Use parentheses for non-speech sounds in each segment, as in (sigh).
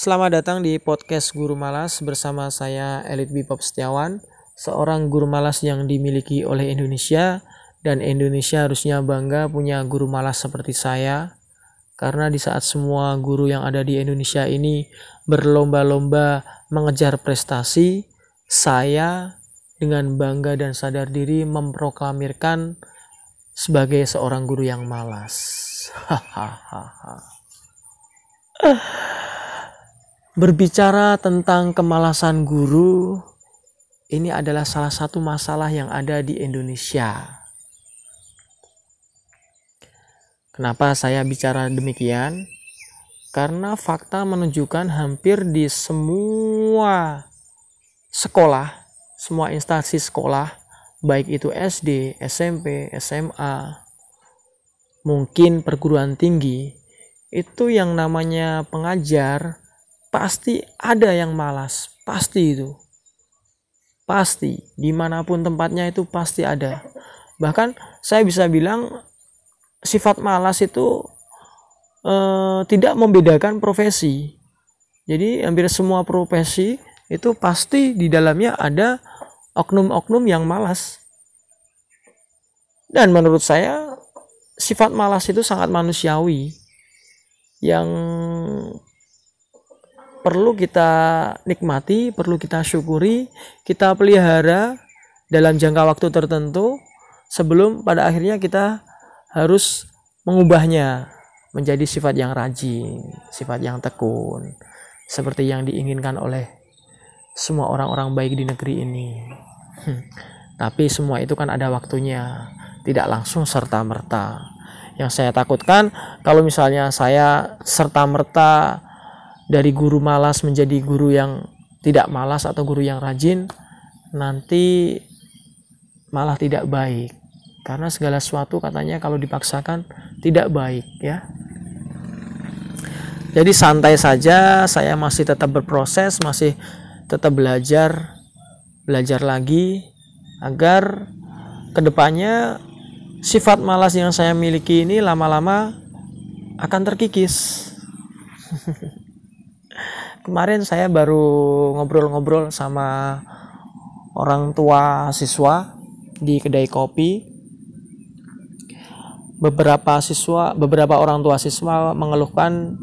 Selamat datang di podcast Guru Malas bersama saya Elit Bipop Setiawan, seorang guru malas yang dimiliki oleh Indonesia dan Indonesia harusnya bangga punya guru malas seperti saya karena di saat semua guru yang ada di Indonesia ini berlomba-lomba mengejar prestasi, saya dengan bangga dan sadar diri memproklamirkan sebagai seorang guru yang malas. (laughs) Hahaha. Berbicara tentang kemalasan guru, ini adalah salah satu masalah yang ada di Indonesia. Kenapa saya bicara demikian? Karena fakta menunjukkan hampir di semua sekolah, semua instansi sekolah, baik itu SD, SMP, SMA, mungkin perguruan tinggi, itu yang namanya pengajar pasti ada yang malas. Pasti itu. Pasti. Di mana pun tempatnya itu pasti ada. Bahkan saya bisa bilang sifat malas itu eh, tidak membedakan profesi. Jadi hampir semua profesi itu pasti di dalamnya ada oknum-oknum yang malas. Dan menurut saya sifat malas itu sangat manusiawi. Yang perlu kita nikmati, perlu kita syukuri, kita pelihara dalam jangka waktu tertentu sebelum pada akhirnya kita harus mengubahnya menjadi sifat yang rajin, sifat yang tekun, seperti yang diinginkan oleh semua orang-orang baik di negeri ini. Hmm. Tapi semua itu kan ada waktunya, tidak langsung serta-merta. Yang saya takutkan kalau misalnya saya serta-merta dari guru malas menjadi guru yang tidak malas atau guru yang rajin nanti malah tidak baik. Karena segala sesuatu katanya kalau dipaksakan tidak baik ya. Jadi santai saja saya masih tetap berproses masih tetap belajar belajar lagi agar ke depannya sifat malas yang saya miliki ini lama-lama akan terkikis (laughs) kemarin saya baru ngobrol-ngobrol sama orang tua siswa di kedai kopi. Beberapa siswa, beberapa orang tua siswa mengeluhkan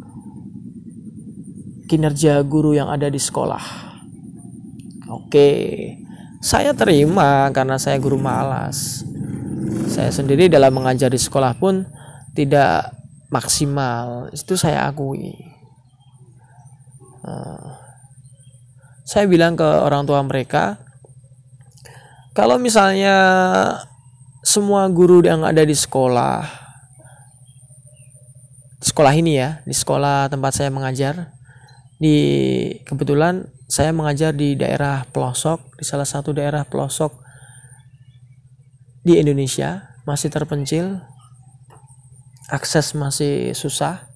kinerja guru yang ada di sekolah. Oke, saya terima karena saya guru malas. Saya sendiri dalam mengajar di sekolah pun tidak maksimal. Itu saya akui saya bilang ke orang tua mereka kalau misalnya semua guru yang ada di sekolah sekolah ini ya di sekolah tempat saya mengajar di kebetulan saya mengajar di daerah pelosok di salah satu daerah pelosok di Indonesia masih terpencil akses masih susah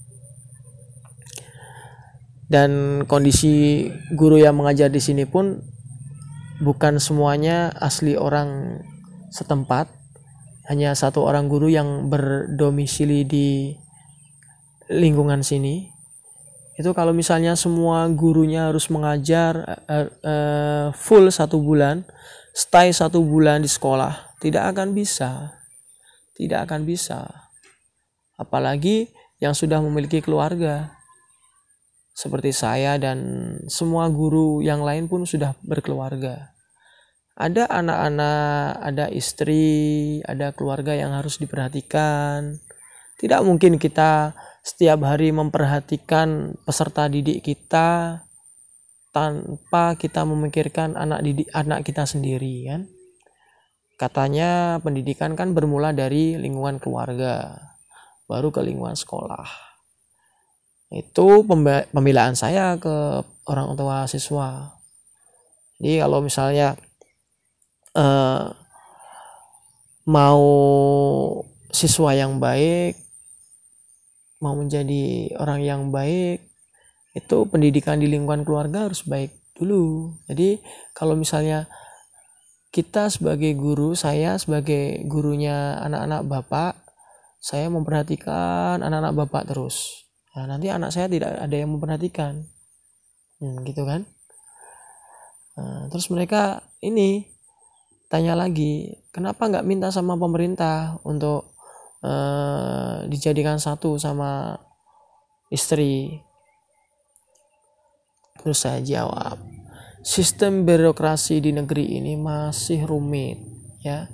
dan kondisi guru yang mengajar di sini pun bukan semuanya asli orang setempat. Hanya satu orang guru yang berdomisili di lingkungan sini. Itu kalau misalnya semua gurunya harus mengajar uh, uh, full satu bulan stay satu bulan di sekolah tidak akan bisa. Tidak akan bisa. Apalagi yang sudah memiliki keluarga seperti saya dan semua guru yang lain pun sudah berkeluarga. Ada anak-anak, ada istri, ada keluarga yang harus diperhatikan. Tidak mungkin kita setiap hari memperhatikan peserta didik kita tanpa kita memikirkan anak didik anak kita sendiri kan. Katanya pendidikan kan bermula dari lingkungan keluarga, baru ke lingkungan sekolah itu pembelaan saya ke orang tua siswa. Jadi kalau misalnya uh, mau siswa yang baik mau menjadi orang yang baik itu pendidikan di lingkungan keluarga harus baik dulu. Jadi kalau misalnya kita sebagai guru saya sebagai gurunya anak-anak bapak saya memperhatikan anak-anak bapak terus Nah, nanti anak saya tidak ada yang memperhatikan. hmm, gitu kan? Nah, terus mereka ini tanya lagi kenapa nggak minta sama pemerintah untuk uh, dijadikan satu sama istri? Terus saya jawab sistem birokrasi di negeri ini masih rumit ya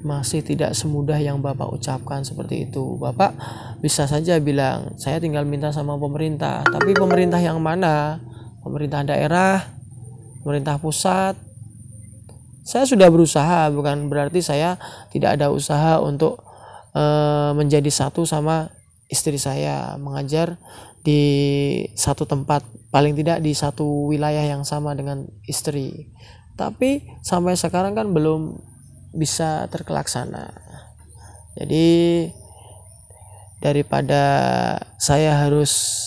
masih tidak semudah yang Bapak ucapkan seperti itu. Bapak bisa saja bilang, saya tinggal minta sama pemerintah. Tapi pemerintah yang mana? Pemerintah daerah, pemerintah pusat, saya sudah berusaha bukan berarti saya tidak ada usaha untuk e, menjadi satu sama istri saya mengajar di satu tempat paling tidak di satu wilayah yang sama dengan istri tapi sampai sekarang kan belum bisa terkelaksana jadi daripada saya harus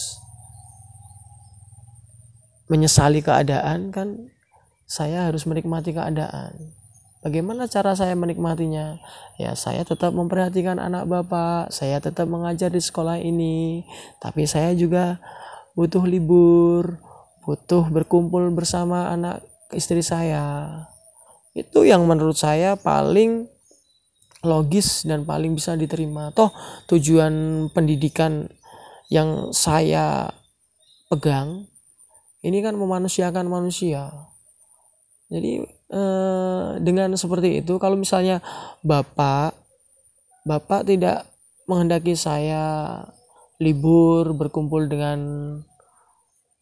menyesali keadaan kan saya harus menikmati keadaan. Bagaimana cara saya menikmatinya? Ya, saya tetap memperhatikan anak bapak, saya tetap mengajar di sekolah ini, tapi saya juga butuh libur, butuh berkumpul bersama anak istri saya. Itu yang menurut saya paling logis dan paling bisa diterima. Toh tujuan pendidikan yang saya pegang ini kan memanusiakan manusia jadi eh, dengan seperti itu kalau misalnya bapak bapak tidak menghendaki saya libur berkumpul dengan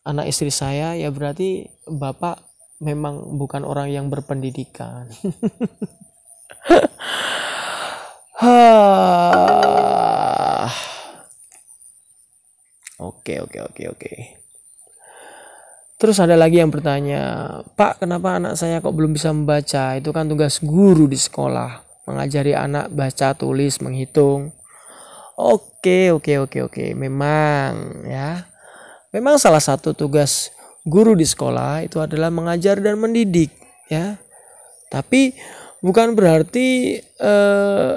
anak istri saya ya berarti bapak memang bukan orang yang berpendidikan Oke oke oke oke. Terus ada lagi yang bertanya, Pak kenapa anak saya kok belum bisa membaca? Itu kan tugas guru di sekolah, mengajari anak baca, tulis, menghitung. Oke, oke, oke, oke. Memang ya. Memang salah satu tugas guru di sekolah itu adalah mengajar dan mendidik, ya. Tapi bukan berarti eh,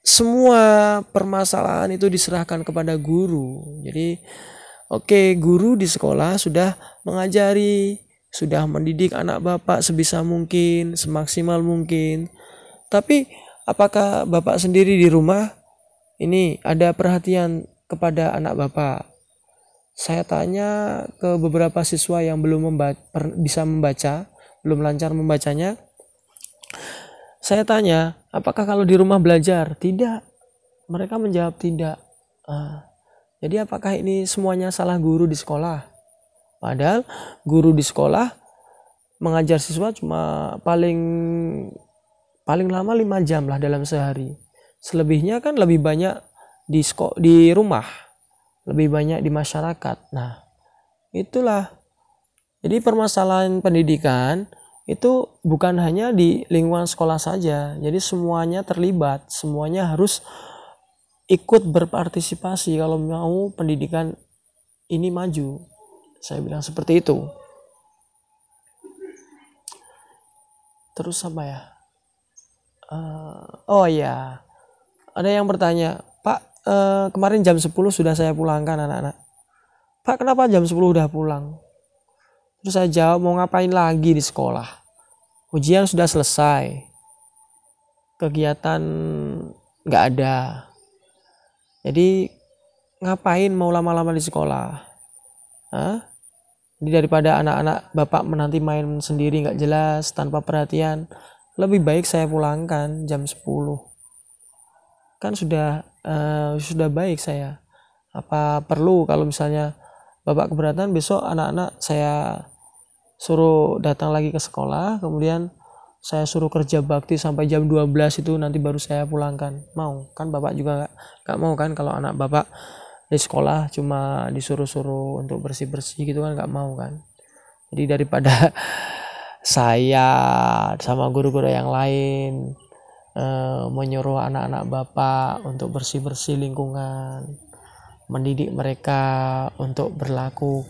semua permasalahan itu diserahkan kepada guru. Jadi Oke, guru di sekolah sudah mengajari, sudah mendidik anak bapak sebisa mungkin, semaksimal mungkin. Tapi apakah bapak sendiri di rumah ini ada perhatian kepada anak bapak? Saya tanya ke beberapa siswa yang belum membaca, bisa membaca, belum lancar membacanya. Saya tanya, apakah kalau di rumah belajar? Tidak. Mereka menjawab tidak. Ah, jadi apakah ini semuanya salah guru di sekolah? Padahal guru di sekolah mengajar siswa cuma paling paling lama lima jam lah dalam sehari. Selebihnya kan lebih banyak di di rumah, lebih banyak di masyarakat. Nah, itulah. Jadi permasalahan pendidikan itu bukan hanya di lingkungan sekolah saja. Jadi semuanya terlibat, semuanya harus ikut berpartisipasi kalau mau pendidikan ini maju. Saya bilang seperti itu. Terus apa ya? Uh, oh ya, ada yang bertanya, uh, kemarin jam 10 sudah saya pulangkan anak-anak. Pak, kenapa jam 10 udah pulang? Terus saya jawab, mau ngapain lagi di sekolah? Ujian sudah selesai. Kegiatan nggak ada jadi ngapain mau lama-lama di sekolah? Hah? Jadi daripada anak-anak bapak menanti main sendiri nggak jelas tanpa perhatian, lebih baik saya pulangkan jam 10. Kan sudah uh, sudah baik saya. Apa perlu kalau misalnya bapak keberatan besok anak-anak saya suruh datang lagi ke sekolah, kemudian saya suruh kerja bakti sampai jam 12 itu nanti baru saya pulangkan. Mau? Kan bapak juga gak, gak mau kan kalau anak bapak di sekolah cuma disuruh-suruh untuk bersih-bersih gitu kan gak mau kan? Jadi daripada (laughs) saya sama guru-guru yang lain eh, menyuruh anak-anak bapak untuk bersih-bersih lingkungan mendidik mereka untuk berlaku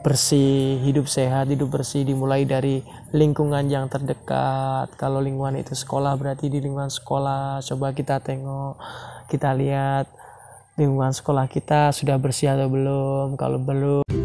bersih, hidup sehat, hidup bersih dimulai dari lingkungan yang terdekat. Kalau lingkungan itu sekolah berarti di lingkungan sekolah. Coba kita tengok, kita lihat lingkungan sekolah kita sudah bersih atau belum. Kalau belum